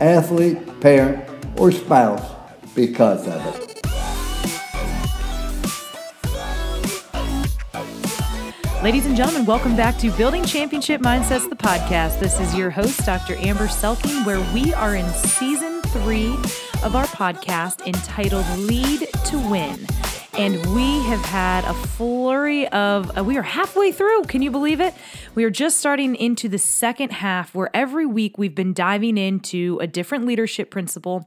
athlete, parent, or spouse because of it. Ladies and gentlemen, welcome back to Building Championship Mindsets, the podcast. This is your host, Dr. Amber Selking, where we are in season three of our podcast entitled Lead to Win and we have had a flurry of uh, we are halfway through can you believe it? We are just starting into the second half where every week we've been diving into a different leadership principle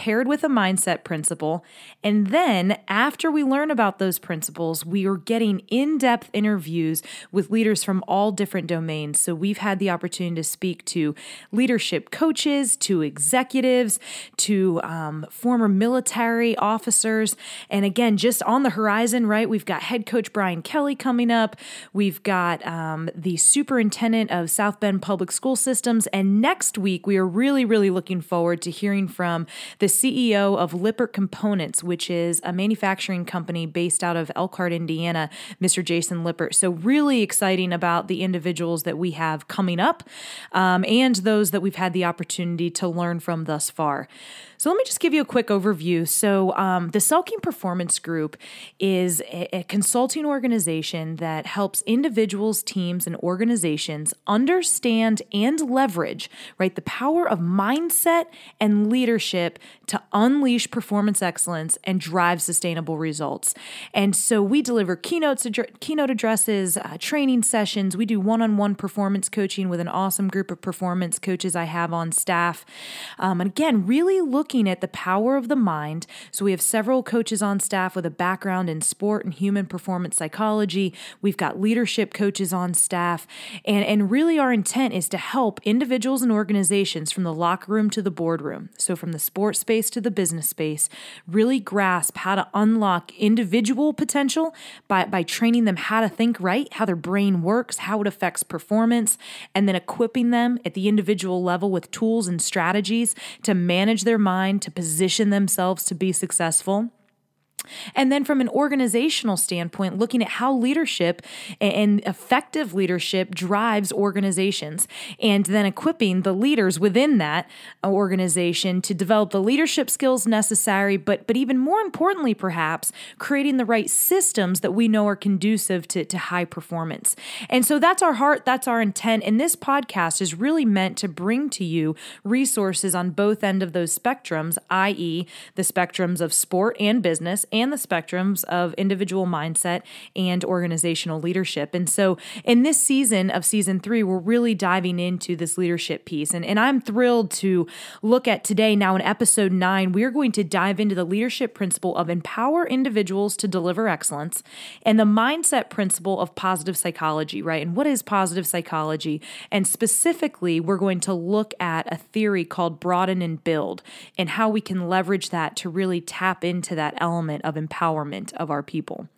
paired with a mindset principle. And then, after we learn about those principles, we are getting in depth interviews with leaders from all different domains. So, we've had the opportunity to speak to leadership coaches, to executives, to um, former military officers. And again, just on the horizon, right, we've got head coach Brian Kelly coming up. We've got um, the superintendent of South Bend Public School Systems. And next week, we are really, really looking forward to hearing from the CEO of Lippert Components, which is a manufacturing company based out of Elkhart, Indiana, Mr. Jason Lippert. So, really exciting about the individuals that we have coming up um, and those that we've had the opportunity to learn from thus far. So let me just give you a quick overview. So um, the Selking Performance Group is a, a consulting organization that helps individuals, teams, and organizations understand and leverage right the power of mindset and leadership to unleash performance excellence and drive sustainable results. And so we deliver keynotes, keynote addresses, uh, training sessions. We do one-on-one performance coaching with an awesome group of performance coaches I have on staff. Um, and again, really look looking at the power of the mind. So we have several coaches on staff with a background in sport and human performance psychology. We've got leadership coaches on staff. And, and really, our intent is to help individuals and organizations from the locker room to the boardroom, so from the sports space to the business space, really grasp how to unlock individual potential by, by training them how to think right, how their brain works, how it affects performance, and then equipping them at the individual level with tools and strategies to manage their mind to position themselves to be successful. And then, from an organizational standpoint, looking at how leadership and effective leadership drives organizations, and then equipping the leaders within that uh, organization to develop the leadership skills necessary, but, but even more importantly, perhaps, creating the right systems that we know are conducive to, to high performance. And so, that's our heart, that's our intent. And this podcast is really meant to bring to you resources on both end of those spectrums, i.e., the spectrums of sport and business and the spectrums of individual mindset and organizational leadership. And so, in this season of season three, we're really diving into this leadership piece. And, and I'm thrilled to look at today. Now, in episode nine, we're going to dive into the leadership principle of empower individuals to deliver excellence and the mindset principle of positive psychology, right? And what is positive psychology? And specifically, we're going to look at a theory called broaden and build and how we can leverage that to really tap into that element of empowerment of our people.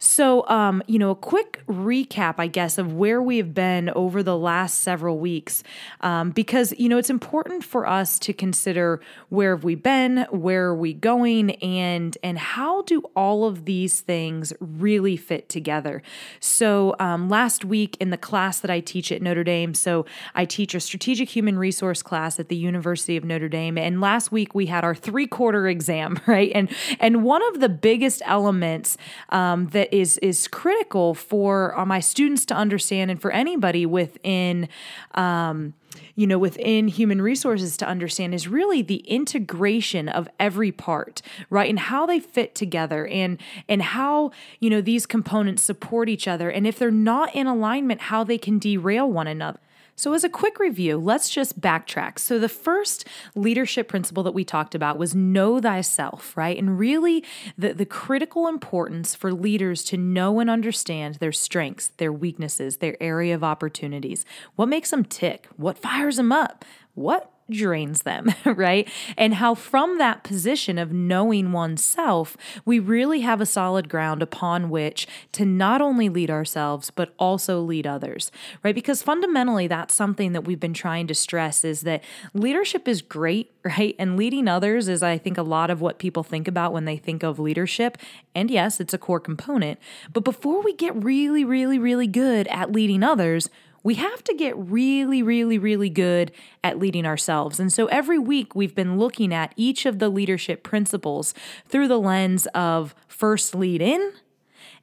So, um, you know, a quick recap, I guess, of where we have been over the last several weeks, um, because you know it's important for us to consider where have we been, where are we going, and and how do all of these things really fit together. So, um, last week in the class that I teach at Notre Dame, so I teach a strategic human resource class at the University of Notre Dame, and last week we had our three quarter exam, right? And and one of the biggest elements um, that that is is critical for uh, my students to understand and for anybody within um, you know within human resources to understand is really the integration of every part right? And how they fit together and and how you know these components support each other. And if they're not in alignment how they can derail one another so, as a quick review, let's just backtrack. So, the first leadership principle that we talked about was know thyself, right? And really, the, the critical importance for leaders to know and understand their strengths, their weaknesses, their area of opportunities. What makes them tick? What fires them up? What drains them, right? And how from that position of knowing oneself, we really have a solid ground upon which to not only lead ourselves, but also lead others, right? Because fundamentally, that's something that we've been trying to stress is that leadership is great, right? And leading others is, I think, a lot of what people think about when they think of leadership. And yes, it's a core component. But before we get really, really, really good at leading others, we have to get really, really, really good at leading ourselves. And so every week we've been looking at each of the leadership principles through the lens of first lead in,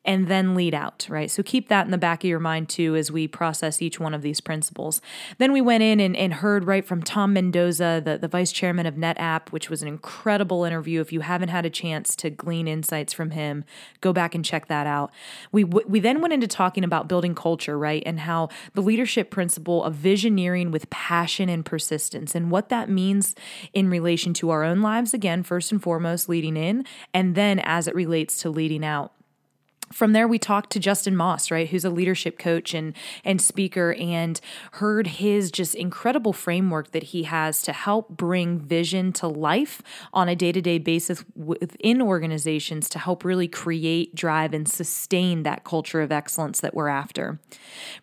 and then lead out, right? So keep that in the back of your mind too as we process each one of these principles. Then we went in and, and heard right from Tom Mendoza, the, the vice chairman of NetApp, which was an incredible interview. If you haven't had a chance to glean insights from him, go back and check that out. We, we then went into talking about building culture, right? And how the leadership principle of visioneering with passion and persistence and what that means in relation to our own lives, again, first and foremost, leading in, and then as it relates to leading out from there we talked to Justin Moss, right, who's a leadership coach and and speaker and heard his just incredible framework that he has to help bring vision to life on a day-to-day basis within organizations to help really create, drive and sustain that culture of excellence that we're after.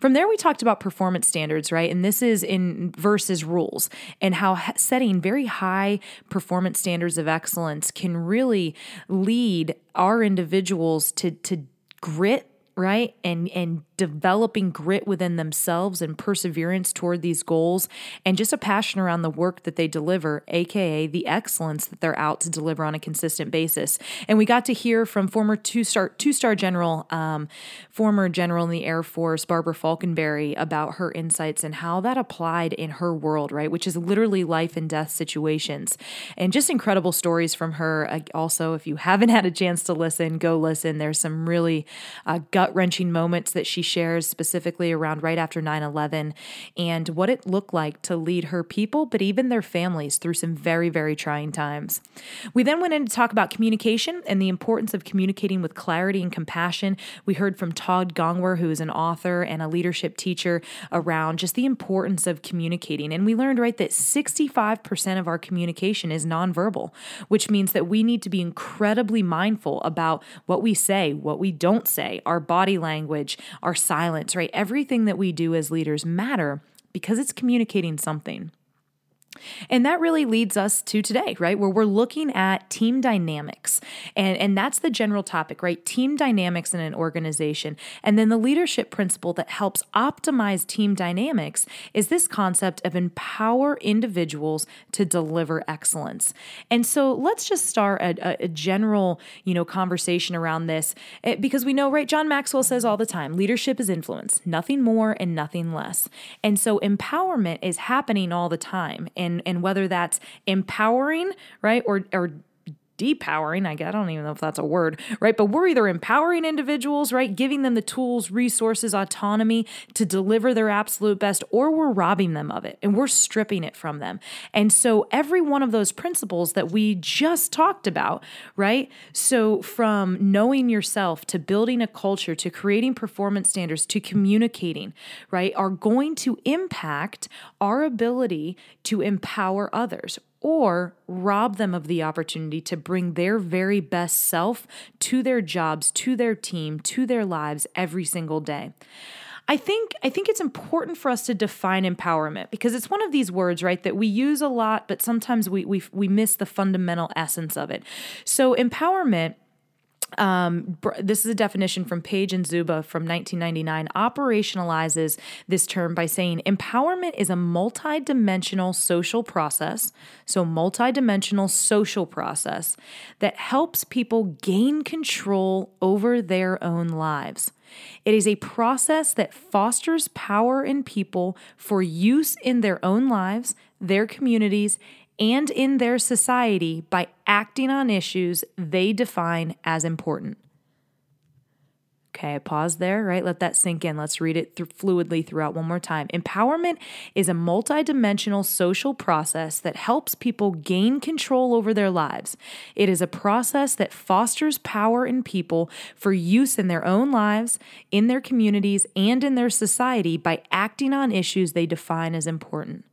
From there we talked about performance standards, right? And this is in versus rules and how setting very high performance standards of excellence can really lead our individuals to to grit right? And and developing grit within themselves and perseverance toward these goals and just a passion around the work that they deliver aka the excellence that they're out to deliver on a consistent basis. And we got to hear from former two-star two-star general um, former general in the air force barbara Faulkenberry about her insights and how that applied in her world right which is literally life and death situations. And just incredible stories from her. Also if you haven't had a chance to listen go listen. There's some really uh, gut wrenching moments that she shares specifically around right after 9 11 and what it looked like to lead her people, but even their families through some very, very trying times. We then went in to talk about communication and the importance of communicating with clarity and compassion. We heard from Todd Gongwer, who is an author and a leadership teacher, around just the importance of communicating. And we learned, right, that 65% of our communication is nonverbal, which means that we need to be incredibly mindful about what we say, what we don't say, our body language, our silence, right? Everything that we do as leaders matter because it's communicating something. And that really leads us to today, right? Where we're looking at team dynamics. And, and that's the general topic, right? Team dynamics in an organization. And then the leadership principle that helps optimize team dynamics is this concept of empower individuals to deliver excellence. And so let's just start a, a general, you know, conversation around this eh, because we know, right? John Maxwell says all the time, leadership is influence, nothing more and nothing less. And so empowerment is happening all the time and and whether that's empowering, right, or or depowering, I, I don't even know if that's a word, right? But we're either empowering individuals, right? Giving them the tools, resources, autonomy to deliver their absolute best, or we're robbing them of it and we're stripping it from them. And so every one of those principles that we just talked about, right? So from knowing yourself to building a culture to creating performance standards to communicating, right, are going to impact our ability to empower others or rob them of the opportunity to bring their very best self to their jobs, to their team, to their lives every single day. I think I think it's important for us to define empowerment because it's one of these words, right, that we use a lot, but sometimes we we we miss the fundamental essence of it. So empowerment um, this is a definition from Page and Czuba from 1999, operationalizes this term by saying empowerment is a multidimensional social process, so multidimensional social process that helps people gain control over their own lives. It is a process that fosters power in people for use in their own lives, their communities, and in their society by acting on issues they define as important. Okay, pause there, right? Let that sink in. Let's read it fluidly throughout one more time. Empowerment is a multidimensional social process that helps people gain control over their lives. It is a process that fosters power in people for use in their own lives, in their communities, and in their society by acting on issues they define as important.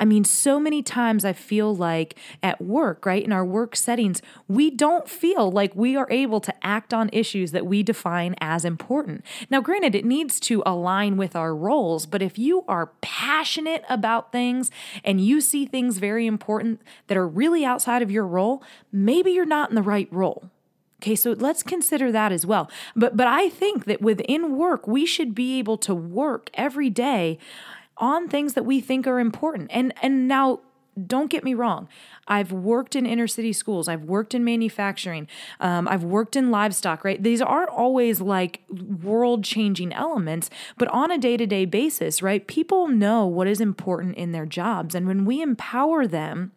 I mean, so many times I feel like at work, right, in our work settings, we don't feel like we are able to act on issues that we define as important. Now, granted, it needs to align with our roles, but if you are passionate about things and you see things very important that are really outside of your role, maybe you're not in the right role. Okay, so let's consider that as well. But but I think that within work, we should be able to work every day on things that we think are important. And and now don't get me wrong. I've worked in inner city schools. I've worked in manufacturing. Um, I've worked in livestock, right? These aren't always like world changing elements, but on a day to day basis, right? People know what is important in their jobs. And when we empower them,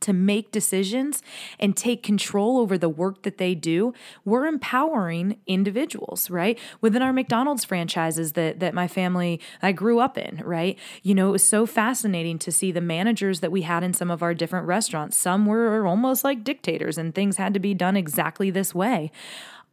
to make decisions and take control over the work that they do, we're empowering individuals, right? Within our McDonald's franchises that that my family I grew up in, right? You know, it was so fascinating to see the managers that we had in some of our different restaurants. Some were almost like dictators and things had to be done exactly this way.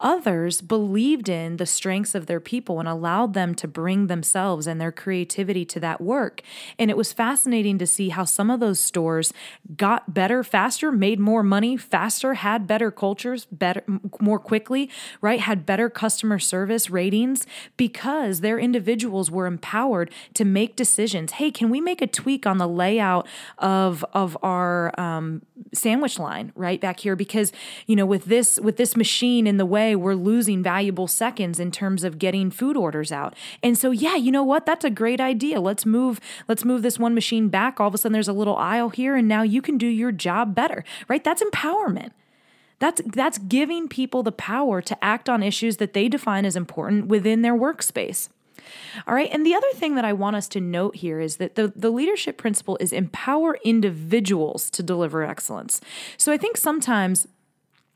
Others believed in the strengths of their people and allowed them to bring themselves and their creativity to that work. And it was fascinating to see how some of those stores got better faster, made more money faster, had better cultures better more quickly, right? Had better customer service ratings because their individuals were empowered to make decisions. Hey, can we make a tweak on the layout of of our um, sandwich line right back here? Because you know, with this with this machine in the way way, we're losing valuable seconds in terms of getting food orders out. And so, yeah, you know what? That's a great idea. Let's move, let's move this one machine back. All of a sudden there's a little aisle here and now you can do your job better. Right? That's empowerment. That's that's giving people the power to act on issues that they define as important within their workspace. All right. And the other thing that I want us to note here is that the, the leadership principle is empower individuals to deliver excellence. So I think sometimes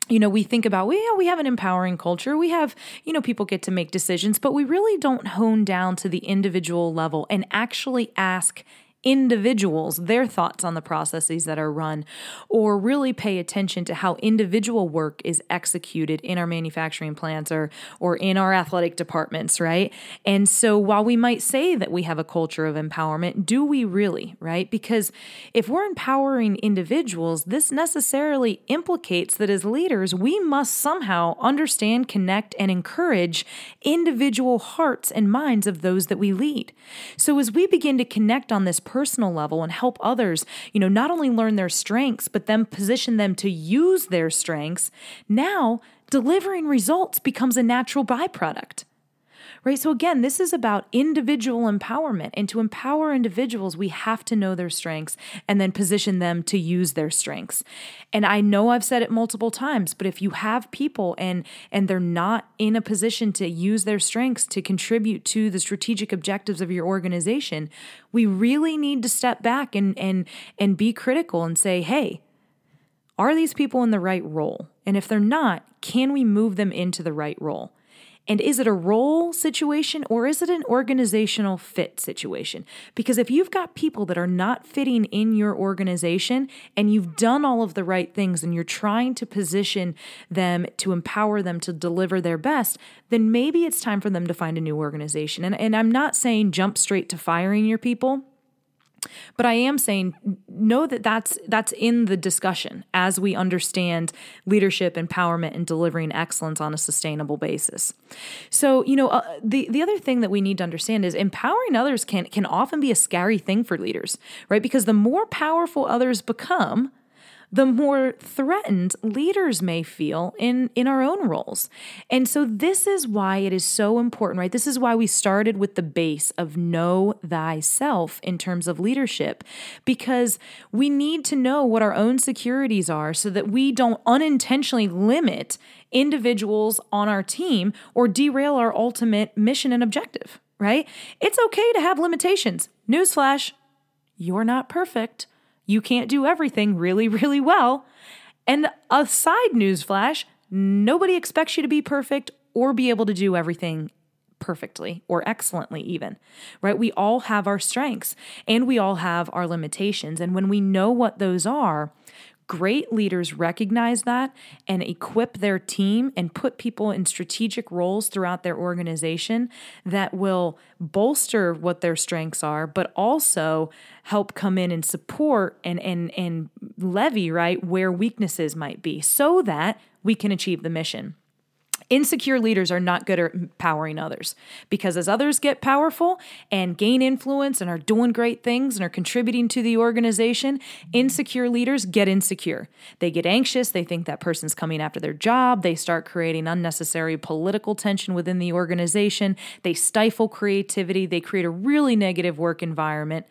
you know, we think about, well, yeah, we have an empowering culture. We have, you know, people get to make decisions, but we really don't hone down to the individual level and actually ask individuals their thoughts on the processes that are run or really pay attention to how individual work is executed in our manufacturing plants or or in our athletic departments right? And so while we might say that we have a culture of empowerment do we really right? Because if we're empowering individuals this necessarily implicates that as leaders we must somehow understand connect and encourage individual hearts and minds of those that we lead. So as we begin to connect on this personal level and help others, you know, not only learn their strengths, but then position them to use their strengths, now delivering results becomes a natural byproduct right? So, again, this is about individual empowerment. And to empower individuals, we have to know their strengths and then position them to use their strengths. And I know I've said it multiple times, but if you have people and and they're not in a position to use their strengths to contribute to the strategic objectives of your organization, we really need to step back and and and be critical and say, "Hey, are these people in the right role? And if they're not, can we move them into the right role? And is it a role situation or is it an organizational fit situation? Because if you've got people that are not fitting in your organization and you've done all of the right things and you're trying to position them to empower them to deliver their best, then maybe it's time for them to find a new organization. And, and I'm not saying jump straight to firing your people but I am saying know that that's that's in the discussion as we understand leadership, empowerment, and delivering excellence on a sustainable basis. So you know uh, the the other thing that we need to understand is empowering others can can often be a scary thing for leaders, right? Because the more powerful others become, the more threatened leaders may feel in in our own roles. And so this is why it is so important, right? This is why we started with the base of know thyself in terms of leadership because we need to know what our own securities are so that we don't unintentionally limit individuals on our team or derail our ultimate mission and objective, right? It's okay to have limitations. Newsflash, you're not perfect. You can't do everything really, really well. And a side news flash nobody expects you to be perfect or be able to do everything perfectly or excellently, even, right? We all have our strengths and we all have our limitations. And when we know what those are, great leaders recognize that and equip their team and put people in strategic roles throughout their organization that will bolster what their strengths are, but also help come in and support and and and levy right where weaknesses might be so that we can achieve the mission. Insecure leaders are not good at empowering others because as others get powerful and gain influence and are doing great things and are contributing to the organization, insecure leaders get insecure. They get anxious. They think that person's coming after their job. They start creating unnecessary political tension within the organization. They stifle creativity. They create a really negative work environment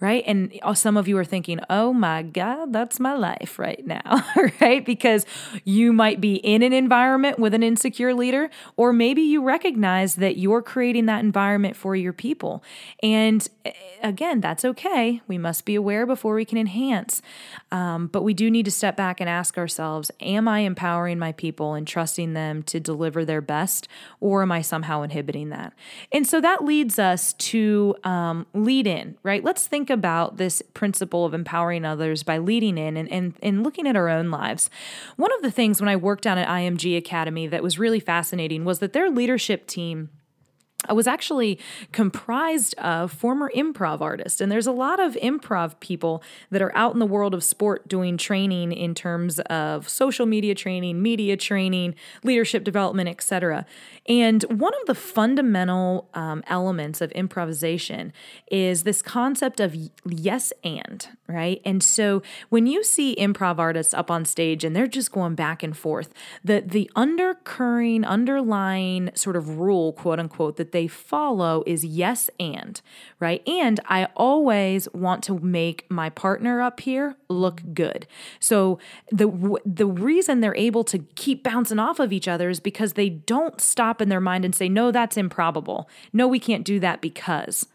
right? And uh, some of you are thinking, oh my God, that's my life right now, right? Because you might be in an environment with an insecure leader, or maybe you recognize that you're creating that environment for your people. And eh, again, that's okay. We must be aware before we can enhance. Um, but we do need to step back and ask ourselves, am I empowering my people and trusting them to deliver their best, or am I somehow inhibiting that? And so that leads us to um, lead in, right? Let's think think about this principle of empowering others by leading in and, and, and looking at our own lives. One of the things when I worked down at IMG Academy that was really fascinating was that their leadership team was actually comprised of former improv artists. And there's a lot of improv people that are out in the world of sport doing training in terms of social media training, media training, leadership development, etc. And one of the fundamental um, elements of improvisation is this concept of yes and, right? And so when you see improv artists up on stage and they're just going back and forth, the the undercurring, underlying sort of rule, quote unquote, that they follow is yes and, right? And I always want to make my partner up here look good. So the the reason they're able to keep bouncing off of each other is because they don't stop in their mind and say, "No, that's improbable. No, we can't do that because."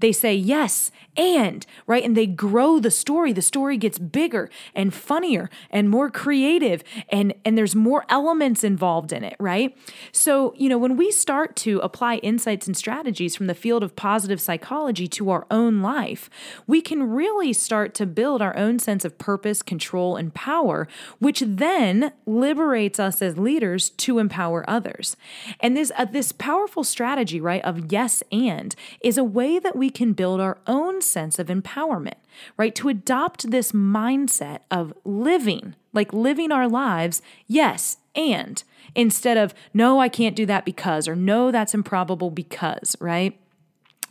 They say yes and, right? And they grow the story. The story gets bigger and funnier and more creative and and there's more elements involved in it, right? So, you know, when we start to apply insights and strategies from the field of positive psychology to our own life, we can really start to build our own sense of purpose, control and power, which then liberates us as leaders to empower others. And this uh, this powerful strategy, right, of yes and is a way that we we can build our own sense of empowerment, right? To adopt this mindset of living, like living our lives, yes, and instead of, no, I can't do that because, or no, that's improbable because, right?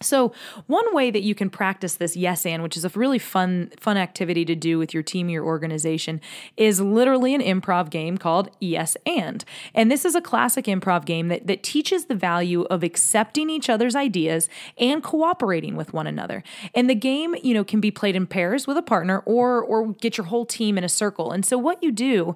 So, one way that you can practice this yes and, which is a really fun fun activity to do with your team, your organization, is literally an improv game called Yes and. And this is a classic improv game that, that teaches the value of accepting each other's ideas and cooperating with one another. And the game, you know, can be played in pairs with a partner or or get your whole team in a circle. And so what you do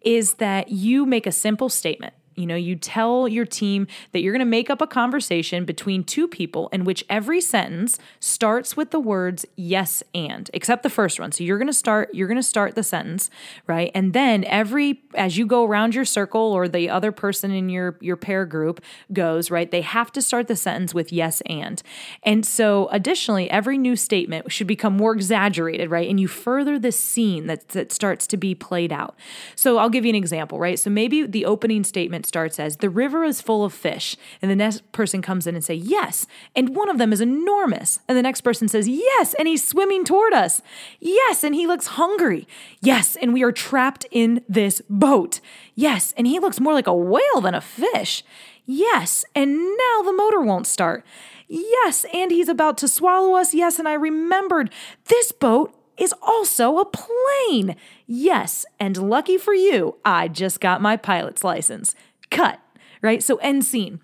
is that you make a simple statement you know, you tell your team that you're going to make up a conversation between two people in which every sentence starts with the words yes and, except the first one. So you're going to start you're going to start the sentence, right? And then every as you go around your circle or the other person in your your pair group goes, right? They have to start the sentence with yes and. And so additionally, every new statement should become more exaggerated, right? And you further the scene that that starts to be played out. So I'll give you an example, right? So maybe the opening statement statement starts as the river is full of fish. And the next person comes in and say yes. And one of them is enormous. And the next person says yes. And he's swimming toward us. Yes. And he looks hungry. Yes. And we are trapped in this boat. Yes. And he looks more like a whale than a fish. Yes. And now the motor won't start. Yes. And he's about to swallow us. Yes. And i remembered this boat is also a plane. Yes, and lucky for you, I just got my pilot's license cut, right? So end scene.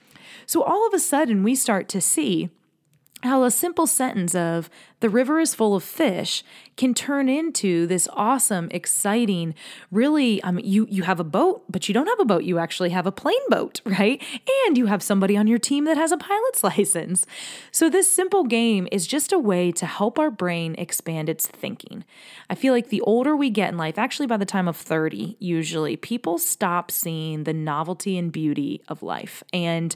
So all of a sudden, we start to see how a simple sentence of the river is full of fish can turn into this awesome exciting really um, you you have a boat but you don't have a boat you actually have a plane boat right? And you have somebody on your team that has a pilot's license. So this simple game is just a way to help our brain expand its thinking. I feel like the older we get in life actually by the time of 30 usually people stop seeing the novelty and beauty of life. And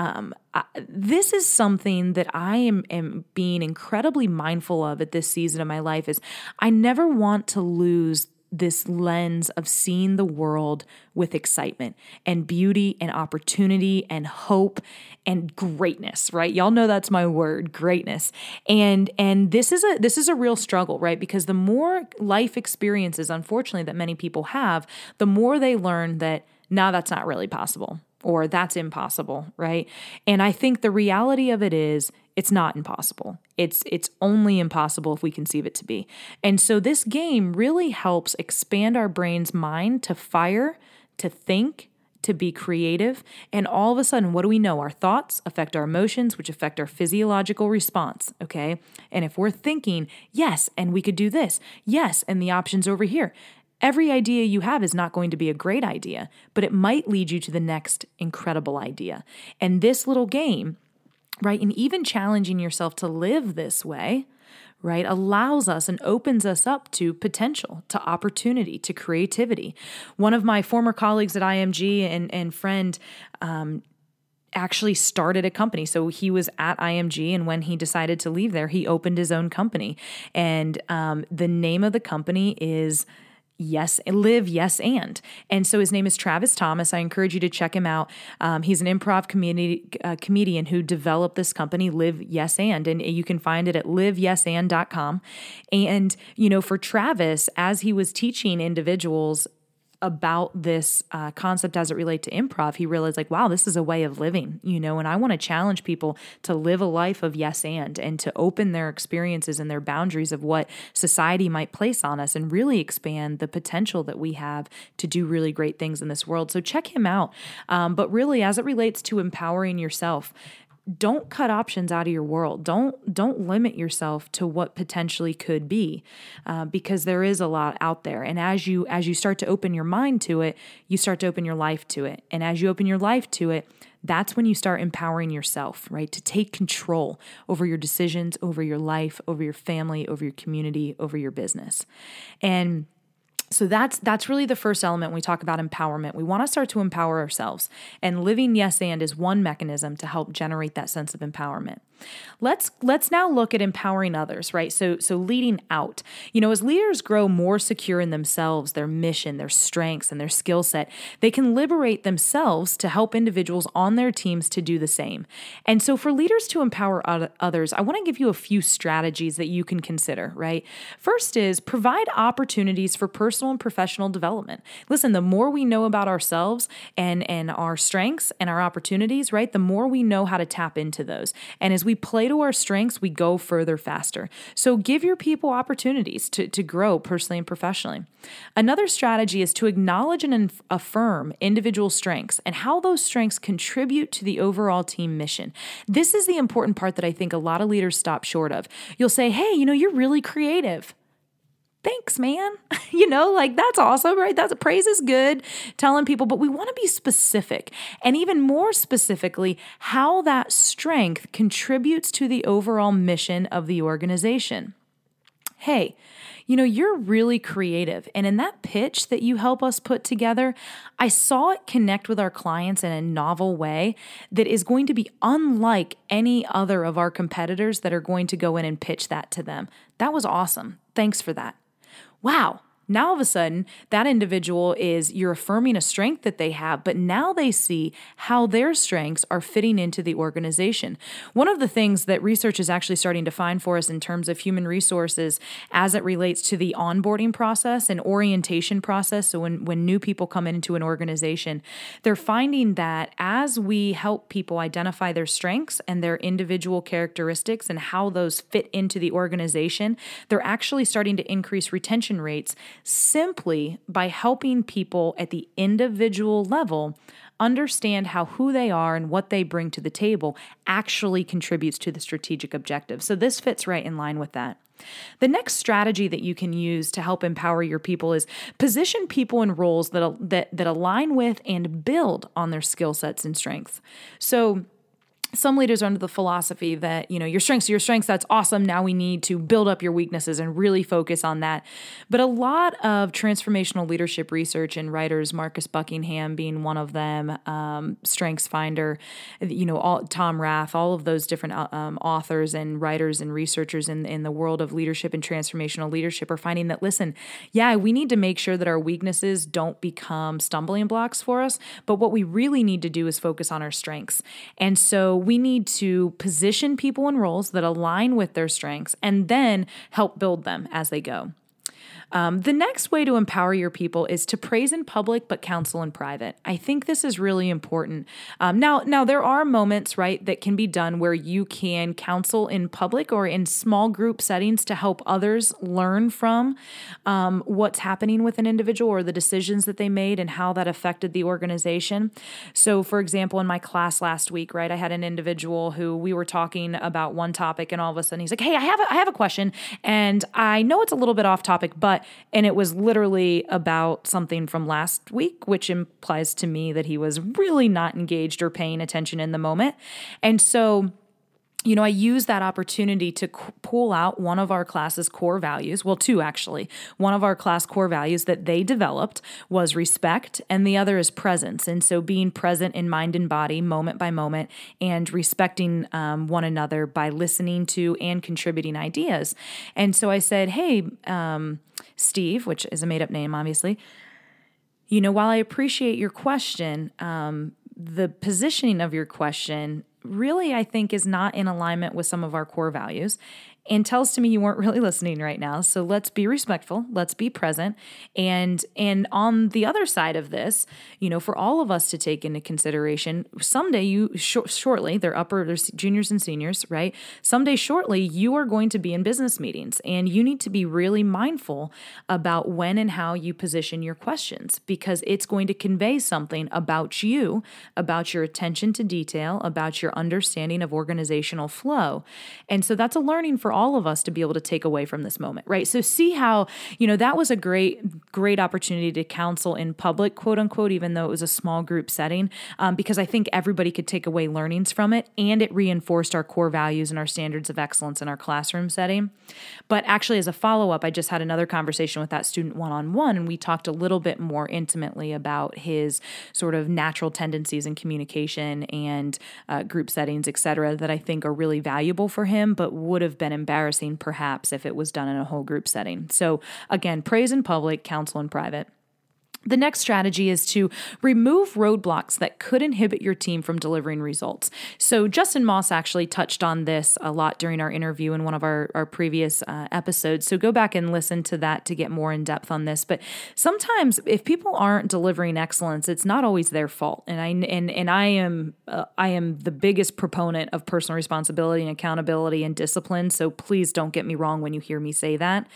um, I, this is something that I am, am being incredibly mindful of at this season of my life is I never want to lose this lens of seeing the world with excitement and beauty and opportunity and hope and greatness right? Y'all know that's my word greatness. And and this is a this is a real struggle right? Because the more life experiences unfortunately that many people have the more they learn that now that's not really possible or that's impossible, right? And I think the reality of it is it's not impossible. It's it's only impossible if we conceive it to be. And so this game really helps expand our brain's mind to fire, to think, to be creative, and all of a sudden what do we know? Our thoughts affect our emotions, which affect our physiological response, okay? And if we're thinking, yes, and we could do this. Yes, and the options over here. Every idea you have is not going to be a great idea, but it might lead you to the next incredible idea. And this little game, right, and even challenging yourself to live this way, right, allows us and opens us up to potential, to opportunity, to creativity. One of my former colleagues at IMG and, and friend, um, actually started a company. So he was at IMG, and when he decided to leave there, he opened his own company. And um, the name of the company is yes live yes and. And so his name is travis thomas. I encourage you to check him out. Um, he's an improv community uh, comedian who developed this company live yes and and you can find it at liveyesand.com and you know for travis as he was teaching individuals about this uh, concept as it relates to improv, he realized like, wow, this is a way of living, you know, and I want to challenge people to live a life of yes and and to open their experiences and their boundaries of what society might place on us and really expand the potential that we have to do really great things in this world. So check him out. Um, but really, as it relates to empowering yourself, don't cut options out of your world. Don't don't limit yourself to what potentially could be uh, because there is a lot out there. And as you as you start to open your mind to it you start to open your life to it. And as you open your life to it that's when you start empowering yourself right? To take control over your decisions over your life over your family over your community over your business. And so that's that's really the first element when we talk about empowerment. We want to start to empower ourselves. And living yes and is one mechanism to help generate that sense of empowerment. Let's let's now look at empowering others, right? So so leading out. You know, as leaders grow more secure in themselves, their mission, their strengths and their skill set, they can liberate themselves to help individuals on their teams to do the same. And so for leaders to empower others, I want to give you a few strategies that you can consider, right? First is provide opportunities for personal and professional development. Listen, the more we know about ourselves and and our strengths and our opportunities, right? The more we know how to tap into those. And as we we play to our strengths, we go further faster. So give your people opportunities to, to grow personally and professionally. Another strategy is to acknowledge and affirm individual strengths and how those strengths contribute to the overall team mission. This is the important part that I think a lot of leaders stop short of. You'll say, hey, you know, you're really creative thanks, man. you know, like that's awesome, right? That's praise is good, telling people, but we want to be specific. And even more specifically, how that strength contributes to the overall mission of the organization. Hey, you know, you're really creative. And in that pitch that you help us put together, I saw it connect with our clients in a novel way that is going to be unlike any other of our competitors that are going to go in and pitch that to them. That was awesome. Thanks for that wow, now all of a sudden, that individual is, you're affirming a strength that they have, but now they see how their strengths are fitting into the organization. One of the things that research is actually starting to find for us in terms of human resources as it relates to the onboarding process and orientation process. So when, when new people come into an organization, they're finding that as we help people identify their strengths and their individual characteristics and how those fit into the organization, they're actually starting to increase retention rates simply by helping people at the individual level understand how who they are and what they bring to the table actually contributes to the strategic objective. So this fits right in line with that. The next strategy that you can use to help empower your people is position people in roles that that that align with and build on their skill sets and strengths. So some leaders are under the philosophy that you know your strengths your strengths that's awesome now we need to build up your weaknesses and really focus on that. But a lot of transformational leadership research and writers marcus buckingham being one of them um, strengths finder you know all, tom rath all of those different uh, um, authors and writers and researchers in, in the world of leadership and transformational leadership are finding that listen yeah we need to make sure that our weaknesses don't become stumbling blocks for us but what we really need to do is focus on our strengths. And so we need to position people in roles that align with their strengths and then help build them as they go. Um, the next way to empower your people is to praise in public but counsel in private. I think this is really important. Um, now, now there are moments, right, that can be done where you can counsel in public or in small group settings to help others learn from um, what's happening with an individual or the decisions that they made and how that affected the organization. So, for example, in my class last week, right, I had an individual who we were talking about one topic, and all of a sudden he's like, "Hey, I have a, I have a question, and I know it's a little bit off topic, but." And it was literally about something from last week, which implies to me that he was really not engaged or paying attention in the moment. And so you know, I use that opportunity to pull out one of our class's core values. Well, two actually. One of our class core values that they developed was respect, and the other is presence. And so, being present in mind and body, moment by moment, and respecting um, one another by listening to and contributing ideas. And so, I said, Hey, um, Steve, which is a made up name, obviously, you know, while I appreciate your question, um, the positioning of your question really, I think, is not in alignment with some of our core values and tells to me you weren't really listening right now. So let's be respectful, let's be present. And and on the other side of this, you know, for all of us to take into consideration, someday you sh- shortly, they're upper they're juniors and seniors, right? Someday shortly you are going to be in business meetings and you need to be really mindful about when and how you position your questions because it's going to convey something about you, about your attention to detail, about your understanding of organizational flow. And so that's a learning for all of us to be able to take away from this moment, right? So see how, you know, that was a great, great opportunity to counsel in public, quote unquote, even though it was a small group setting, um, because I think everybody could take away learnings from it and it reinforced our core values and our standards of excellence in our classroom setting. But actually, as a follow up, I just had another conversation with that student one on one, and we talked a little bit more intimately about his sort of natural tendencies in communication and uh, group settings, et cetera, that I think are really valuable for him, but would have been embarrassing perhaps if it was done in a whole group setting. So, again, praise in public, counsel in private. The next strategy is to remove roadblocks that could inhibit your team from delivering results. So, Justin Moss actually touched on this a lot during our interview in one of our, our previous uh, episodes. So, go back and listen to that to get more in depth on this. But sometimes, if people aren't delivering excellence, it's not always their fault. And I and and I am uh, I am the biggest proponent of personal responsibility and accountability and discipline. So, please don't get me wrong when you hear me say that.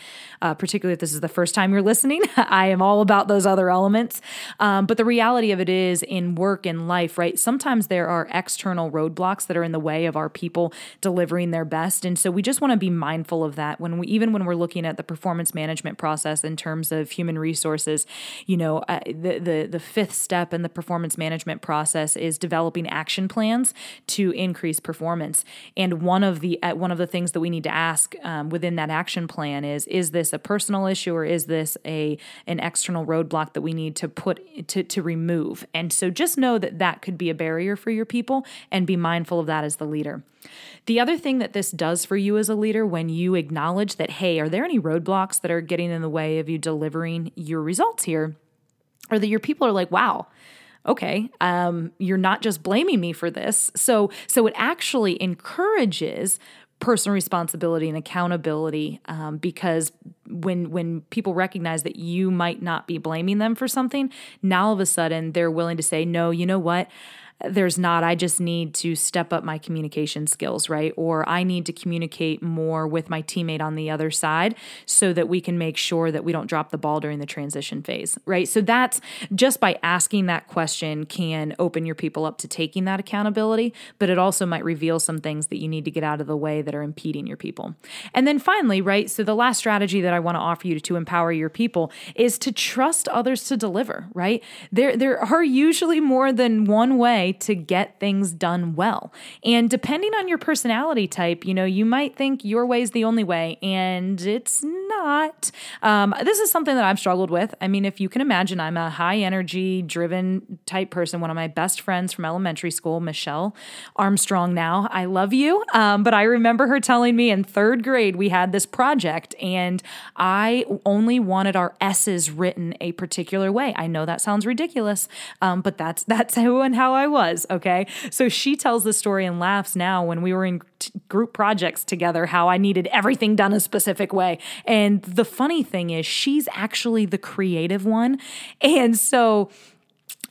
Uh, particularly if this is the first time you're listening, I am all about those other elements. Um, but the reality of it is in work and life, right? Sometimes there are external roadblocks that are in the way of our people delivering their best. And so we just want to be mindful of that when we, even when we're looking at the performance management process in terms of human resources, you know, uh, the, the, the fifth step in the performance management process is developing action plans to increase performance. And one of the, uh, one of the things that we need to ask um, within that action plan is, is this a personal issue or is this a, an external roadblock that we need to put to, to remove. And so just know that that could be a barrier for your people and be mindful of that as the leader. The other thing that this does for you as a leader when you acknowledge that, hey, are there any roadblocks that are getting in the way of you delivering your results here? Or that your people are like, wow, okay um, you're not just blaming me for this so so it actually encourages personal responsibility and accountability um, because when when people recognize that you might not be blaming them for something now all of a sudden they're willing to say no you know what there's not. I just need to step up my communication skills, right? Or I need to communicate more with my teammate on the other side so that we can make sure that we don't drop the ball during the transition phase, right? So that's just by asking that question can open your people up to taking that accountability, but it also might reveal some things that you need to get out of the way that are impeding your people. And then finally, right? So the last strategy that I want to offer you to, to empower your people is to trust others to deliver, right? There there are usually more than one way to get things done well. And depending on your personality type, you know, you might think your way is the only way, and it's not. Um, this is something that I've struggled with. I mean, if you can imagine, I'm a high energy, driven type person. One of my best friends from elementary school, Michelle Armstrong, now, I love you. Um, but I remember her telling me in third grade, we had this project, and I only wanted our S's written a particular way. I know that sounds ridiculous, um, but that's that's who and how I was. Okay, so she tells the story and laughs now when we were in t- group projects together how I needed everything done a specific way. And the funny thing is, she's actually the creative one, and so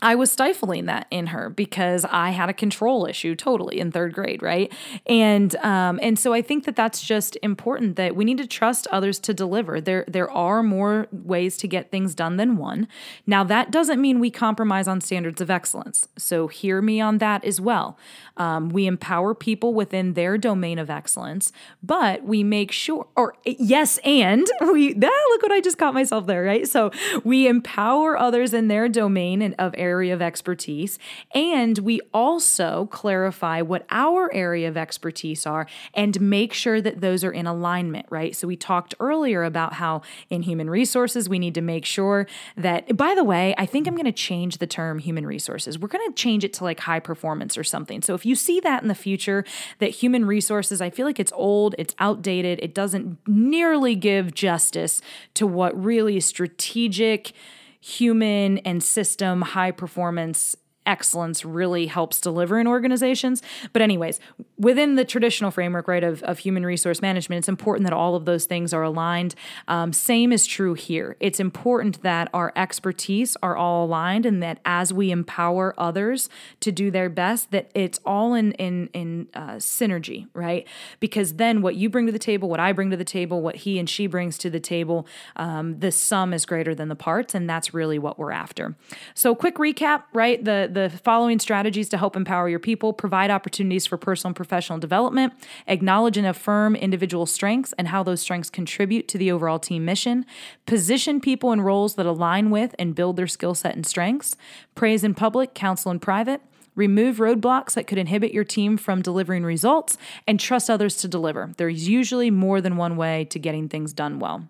I was stifling that in her because I had a control issue totally in third grade, right? And um, and so I think that that's just important that we need to trust others to deliver. There there are more ways to get things done than one. Now that doesn't mean we compromise on standards of excellence. So hear me on that as well. Um, we empower people within their domain of excellence, but we make sure, or yes, and we ah, look what I just caught myself there, right? So we empower others in their domain and of area area of expertise. And we also clarify what our area of expertise are and make sure that those are in alignment, right? So we talked earlier about how in human resources, we need to make sure that, by the way, I think I'm going to change the term human resources. We're going to change it to like high performance or something. So if you see that in the future, that human resources, I feel like it's old, it's outdated, it doesn't nearly give justice to what really strategic human and system high performance excellence really helps deliver in organizations. But, anyways, within the traditional framework, right, of, of human resource management, it's important that all of those things are aligned. Um, same is true here. It's important that our expertise are all aligned and that as we empower others to do their best, that it's all in, in, in uh, synergy, right? Because then what you bring to the table, what I bring to the table, what he and she brings to the table, um, the sum is greater than the parts. And that's really what we're after. So, quick recap, right? The the following strategies to help empower your people, provide opportunities for personal and professional development, acknowledge and affirm individual strengths and how those strengths contribute to the overall team mission, position people in roles that align with and build their skill set and strengths, praise in public, counsel in private, remove roadblocks that could inhibit your team from delivering results, and trust others to deliver. There's usually more than one way to getting things done well.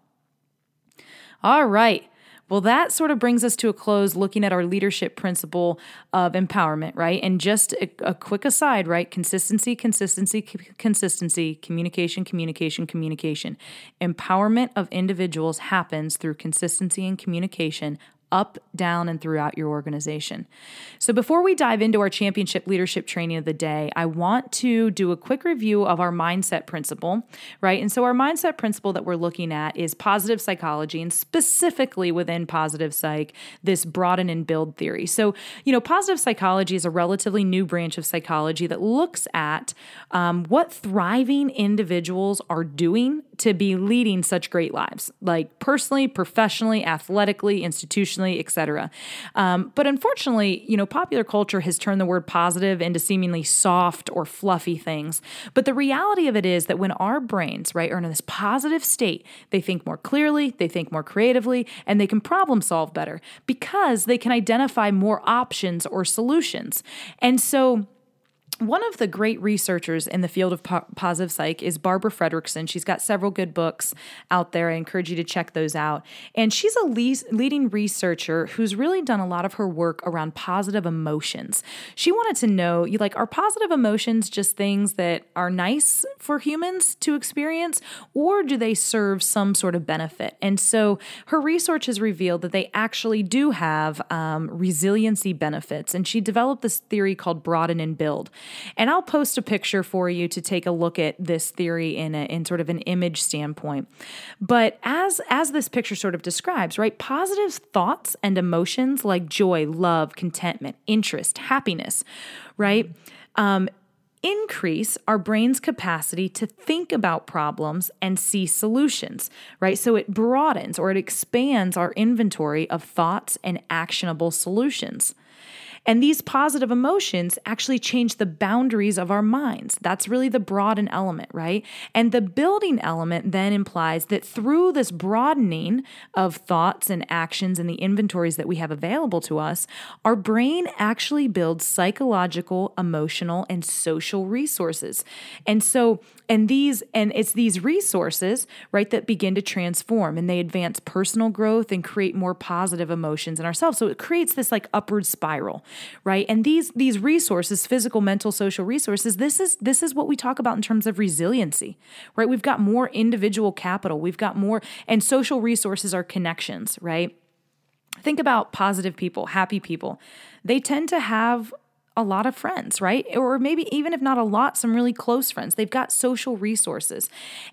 All right. Well, that sort of brings us to a close looking at our leadership principle of empowerment, right? And just a, a quick aside, right? Consistency, consistency, consistency, communication, communication, communication. Empowerment of individuals happens through consistency and communication up, down, and throughout your organization. So, before we dive into our championship leadership training of the day, I want to do a quick review of our mindset principle, right? And so, our mindset principle that we're looking at is positive psychology, and specifically within positive psych, this broaden and build theory. So, you know, positive psychology is a relatively new branch of psychology that looks at um, what thriving individuals are doing to be leading such great lives, like personally, professionally, athletically, institutionally, etc. Um, but unfortunately, you know, popular culture has turned the word positive into seemingly soft or fluffy things. But the reality of it is that when our brains, right, are in this positive state, they think more clearly, they think more creatively, and they can problem solve better because they can identify more options or solutions. And so, one of the great researchers in the field of po- positive psych is Barbara Fredrickson. She's got several good books out there. I encourage you to check those out. And she's a le- leading researcher who's really done a lot of her work around positive emotions. She wanted to know, you like, are positive emotions just things that are nice for humans to experience, or do they serve some sort of benefit? And so her research has revealed that they actually do have um, resiliency benefits. And she developed this theory called broaden and build. And I'll post a picture for you to take a look at this theory in a, in sort of an image standpoint. But as as this picture sort of describes, right? Positive thoughts and emotions like joy, love, contentment, interest, happiness, right? Um, increase our brain's capacity to think about problems and see solutions, right? So it broadens or it expands our inventory of thoughts and actionable solutions. And these positive emotions actually change the boundaries of our minds. That's really the broaden element, right? And the building element then implies that through this broadening of thoughts and actions and the inventories that we have available to us, our brain actually builds psychological, emotional, and social resources. And so, and these, and it's these resources, right, that begin to transform and they advance personal growth and create more positive emotions in ourselves. So it creates this like upward spiral, right? And these these resources, physical, mental, social resources, this is this is what we talk about in terms of resiliency, right? We've got more individual capital, we've got more, and social resources are connections, right? Think about positive people, happy people. They tend to have a lot of friends, right? Or maybe even if not a lot, some really close friends. They've got social resources.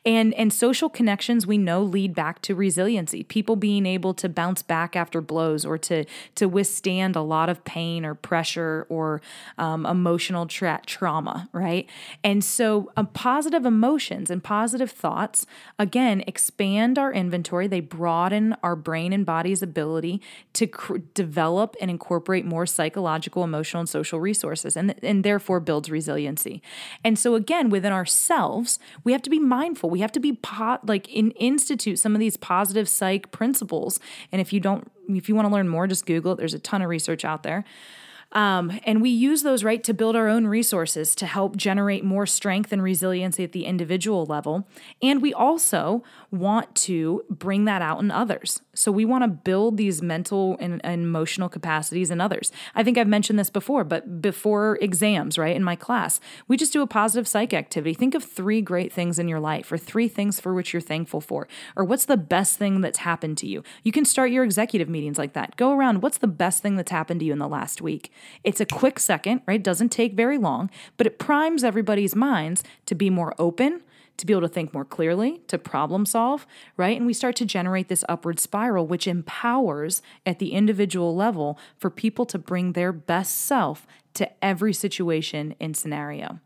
And and social connections we know lead back to resiliency. People being able to bounce back after blows or to to withstand a lot of pain or pressure or um, emotional tra- trauma, right? And so um, positive emotions and positive thoughts again expand our inventory. They broaden our brain and body's ability to cr- develop and incorporate more psychological, emotional, and social resources resources and, and therefore builds resiliency. And so again, within ourselves, we have to be mindful. We have to be pot like in institute some of these positive psych principles. And if you don't, if you want to learn more, just Google it. There's a ton of research out there. Um, and we use those, right, to build our own resources to help generate more strength and resiliency at the individual level. And we also want to bring that out in others. So we want to build these mental and, and, emotional capacities in others. I think I've mentioned this before, but before exams, right, in my class, we just do a positive psych activity. Think of three great things in your life or three things for which you're thankful for, or what's the best thing that's happened to you. You can start your executive meetings like that. Go around, what's the best thing that's happened to you in the last week? It's a quick second, right? Doesn't take very long, but it primes everybody's minds to be more open, to be able to think more clearly, to problem solve, right? And we start to generate this upward spiral, which empowers at the individual level for people to bring their best self to every situation and scenario.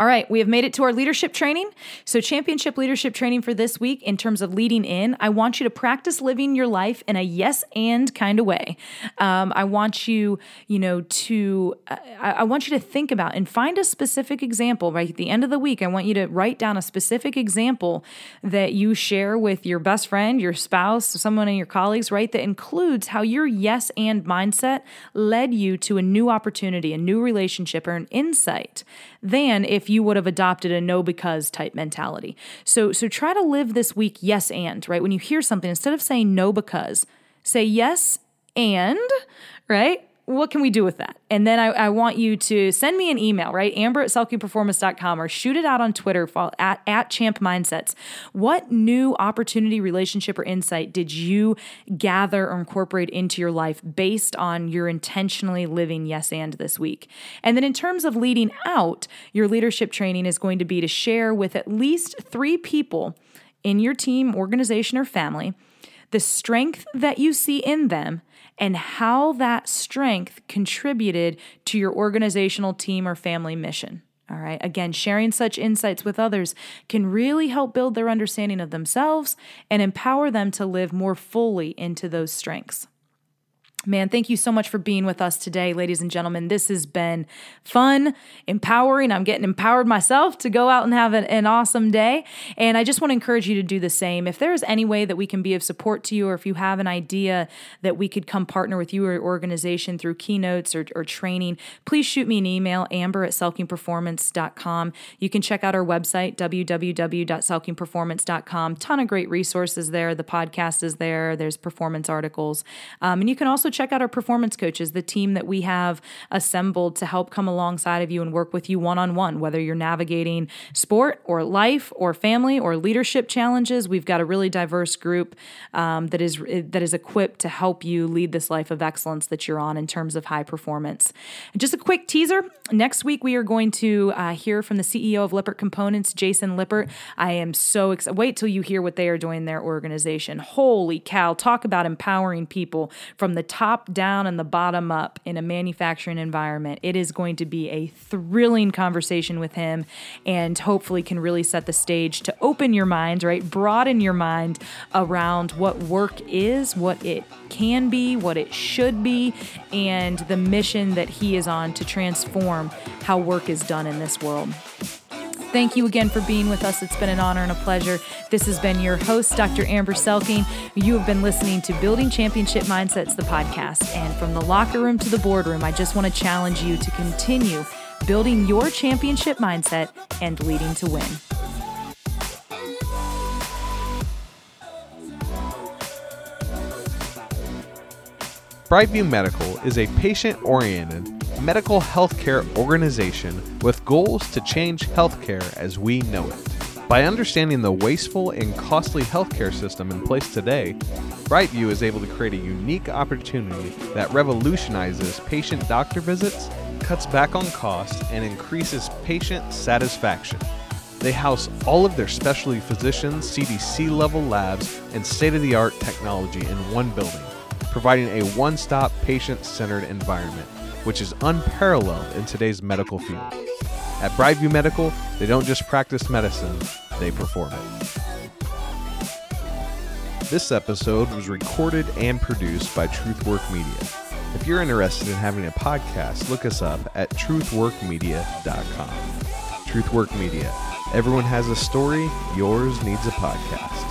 All right, we have made it to our leadership training. So, championship leadership training for this week in terms of leading in, I want you to practice living your life in a yes and kind of way. Um, I want you, you know, to, uh, I want you to think about and find a specific example, right? At the end of the week, I want you to write down a specific example that you share with your best friend, your spouse, someone in your colleagues, right? That includes how your yes and mindset led you to a new opportunity, a new relationship, or an insight than if you would have adopted a no because type mentality. So so try to live this week yes and, right? When you hear something instead of saying no because, say yes and, right? What can we do with that? And then I, I, want you to send me an email, right? Amber at selkingperformance.com or shoot it out on Twitter at, at Champ Mindsets. What new opportunity, relationship, or insight did you gather or incorporate into your life based on your intentionally living yes and this week? And then in terms of leading out, your leadership training is going to be to share with at least three people in your team, organization, or family the strength that you see in them and how that strength contributed to your organizational team or family mission. All right. Again, sharing such insights with others can really help build their understanding of themselves and empower them to live more fully into those strengths. Man, thank you so much for being with us today, ladies and gentlemen. This has been fun, empowering. I'm getting empowered myself to go out and have an, an, awesome day. And I just want to encourage you to do the same. If there's any way that we can be of support to you, or if you have an idea that we could come partner with you or your organization through keynotes or, or training, please shoot me an email, amber at selkingperformance.com. You can check out our website, www.selkingperformance.com. Ton of great resources there. The podcast is there, there's performance articles. Um, and you can also check out our performance coaches, the team that we have assembled to help come alongside of you and work with you one on one, whether you're navigating sport or life or family or leadership challenges. We've got a really diverse group um, that is that is equipped to help you lead this life of excellence that you're on in terms of high performance. just a quick teaser: next week we are going to uh, hear from the CEO of Lippert Components, Jason Lippert. I am so excited. Wait till you hear what they are doing in their organization. Holy cow! Talk about empowering people from the top down and the bottom up in a manufacturing environment. It is going to be a thrilling conversation with him and hopefully can really set the stage to open your mind, right? Broaden your mind around what work is, what it can be, what it should be, and the mission that he is on to transform how work is done in this world. Thank you again for being with us. It's been an honor and a pleasure. This has been your host, Dr. Amber Selking. You have been listening to Building Championship Mindsets, the podcast. And from the locker room to the boardroom, I just want to challenge you to continue building your championship mindset and leading to win. Brightview Medical is a patient oriented medical healthcare organization with goals to change healthcare as we know it. By understanding the wasteful and costly healthcare system in place today, Brightview is able to create a unique opportunity that revolutionizes patient doctor visits, cuts back on costs, and increases patient satisfaction. They house all of their specialty physicians, CDC level labs, and state of the art technology in one building providing a one stop patient centered environment, which is unparalleled in today's medical field. At Brightview Medical, they don't just practice medicine, they perform it. This episode was recorded and produced by Truthwork Media. If you're interested in having a podcast, look us up at truthworkmedia.com. Truthwork Media. Everyone has a story, yours needs a podcast.